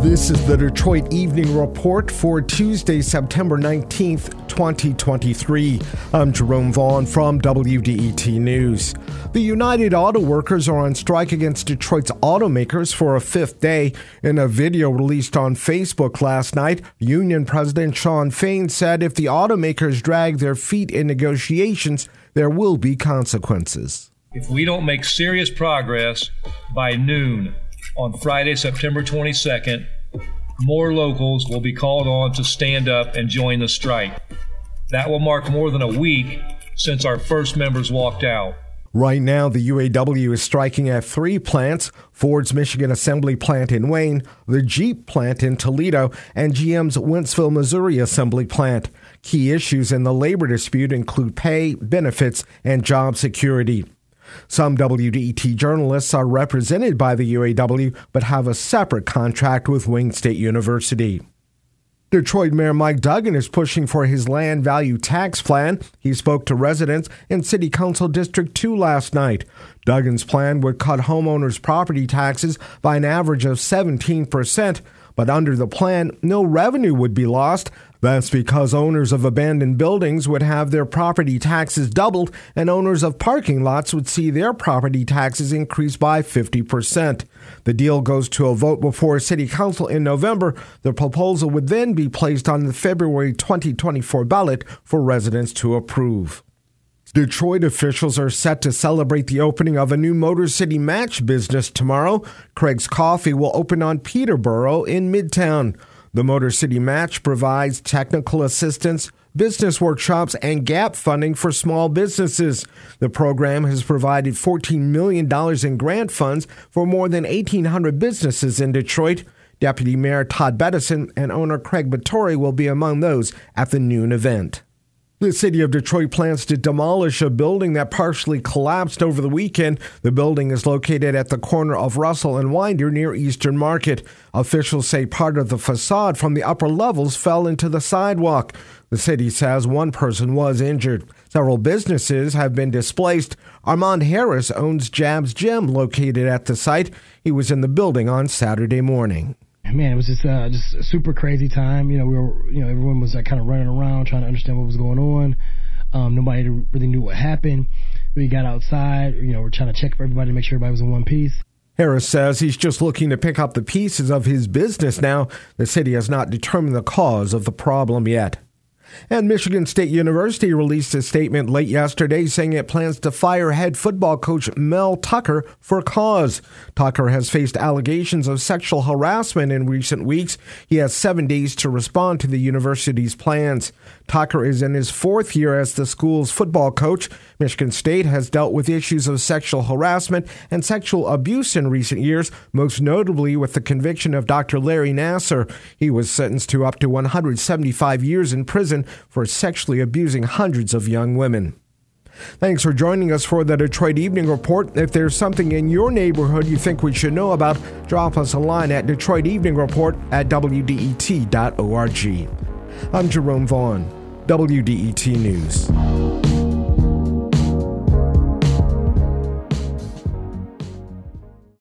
This is the Detroit Evening Report for Tuesday, September 19th, 2023. I'm Jerome Vaughn from WDET News. The United Auto Workers are on strike against Detroit's automakers for a fifth day. In a video released on Facebook last night, Union President Shawn Fain said if the automakers drag their feet in negotiations, there will be consequences. If we don't make serious progress by noon, on Friday, September 22nd, more locals will be called on to stand up and join the strike. That will mark more than a week since our first members walked out. Right now, the UAW is striking at three plants Ford's Michigan Assembly Plant in Wayne, the Jeep plant in Toledo, and GM's Wentzville, Missouri Assembly Plant. Key issues in the labor dispute include pay, benefits, and job security. Some WDET journalists are represented by the UAW but have a separate contract with Wayne State University. Detroit Mayor Mike Duggan is pushing for his land value tax plan. He spoke to residents in City Council District 2 last night. Duggan's plan would cut homeowners' property taxes by an average of 17%, but under the plan, no revenue would be lost. That's because owners of abandoned buildings would have their property taxes doubled, and owners of parking lots would see their property taxes increase by 50%. The deal goes to a vote before City Council in November. The proposal would then be placed on the February 2024 ballot for residents to approve. Detroit officials are set to celebrate the opening of a new Motor City Match business tomorrow. Craig's Coffee will open on Peterboro in Midtown. The Motor City Match provides technical assistance, business workshops, and gap funding for small businesses. The program has provided $14 million in grant funds for more than 1,800 businesses in Detroit. Deputy Mayor Todd Bettison and owner Craig Battori will be among those at the noon event. The city of Detroit plans to demolish a building that partially collapsed over the weekend. The building is located at the corner of Russell and Winder near Eastern Market. Officials say part of the facade from the upper levels fell into the sidewalk. The city says one person was injured. Several businesses have been displaced. Armand Harris owns Jabs Gym located at the site. He was in the building on Saturday morning man, it was just uh, just a super crazy time. You know, we were, you know, everyone was like kind of running around trying to understand what was going on. Um, nobody really knew what happened. We got outside, you know, we're trying to check for everybody to make sure everybody was in one piece. Harris says he's just looking to pick up the pieces of his business now. The city has not determined the cause of the problem yet. And Michigan State University released a statement late yesterday saying it plans to fire head football coach Mel Tucker for cause. Tucker has faced allegations of sexual harassment in recent weeks. He has seven days to respond to the university's plans. Tucker is in his fourth year as the school's football coach. Michigan State has dealt with issues of sexual harassment and sexual abuse in recent years, most notably with the conviction of Dr. Larry Nassar. He was sentenced to up to 175 years in prison for sexually abusing hundreds of young women. Thanks for joining us for the Detroit Evening Report. If there's something in your neighborhood you think we should know about, drop us a line at Detroit Evening Report at WDET.org. I'm Jerome Vaughn, WDET News.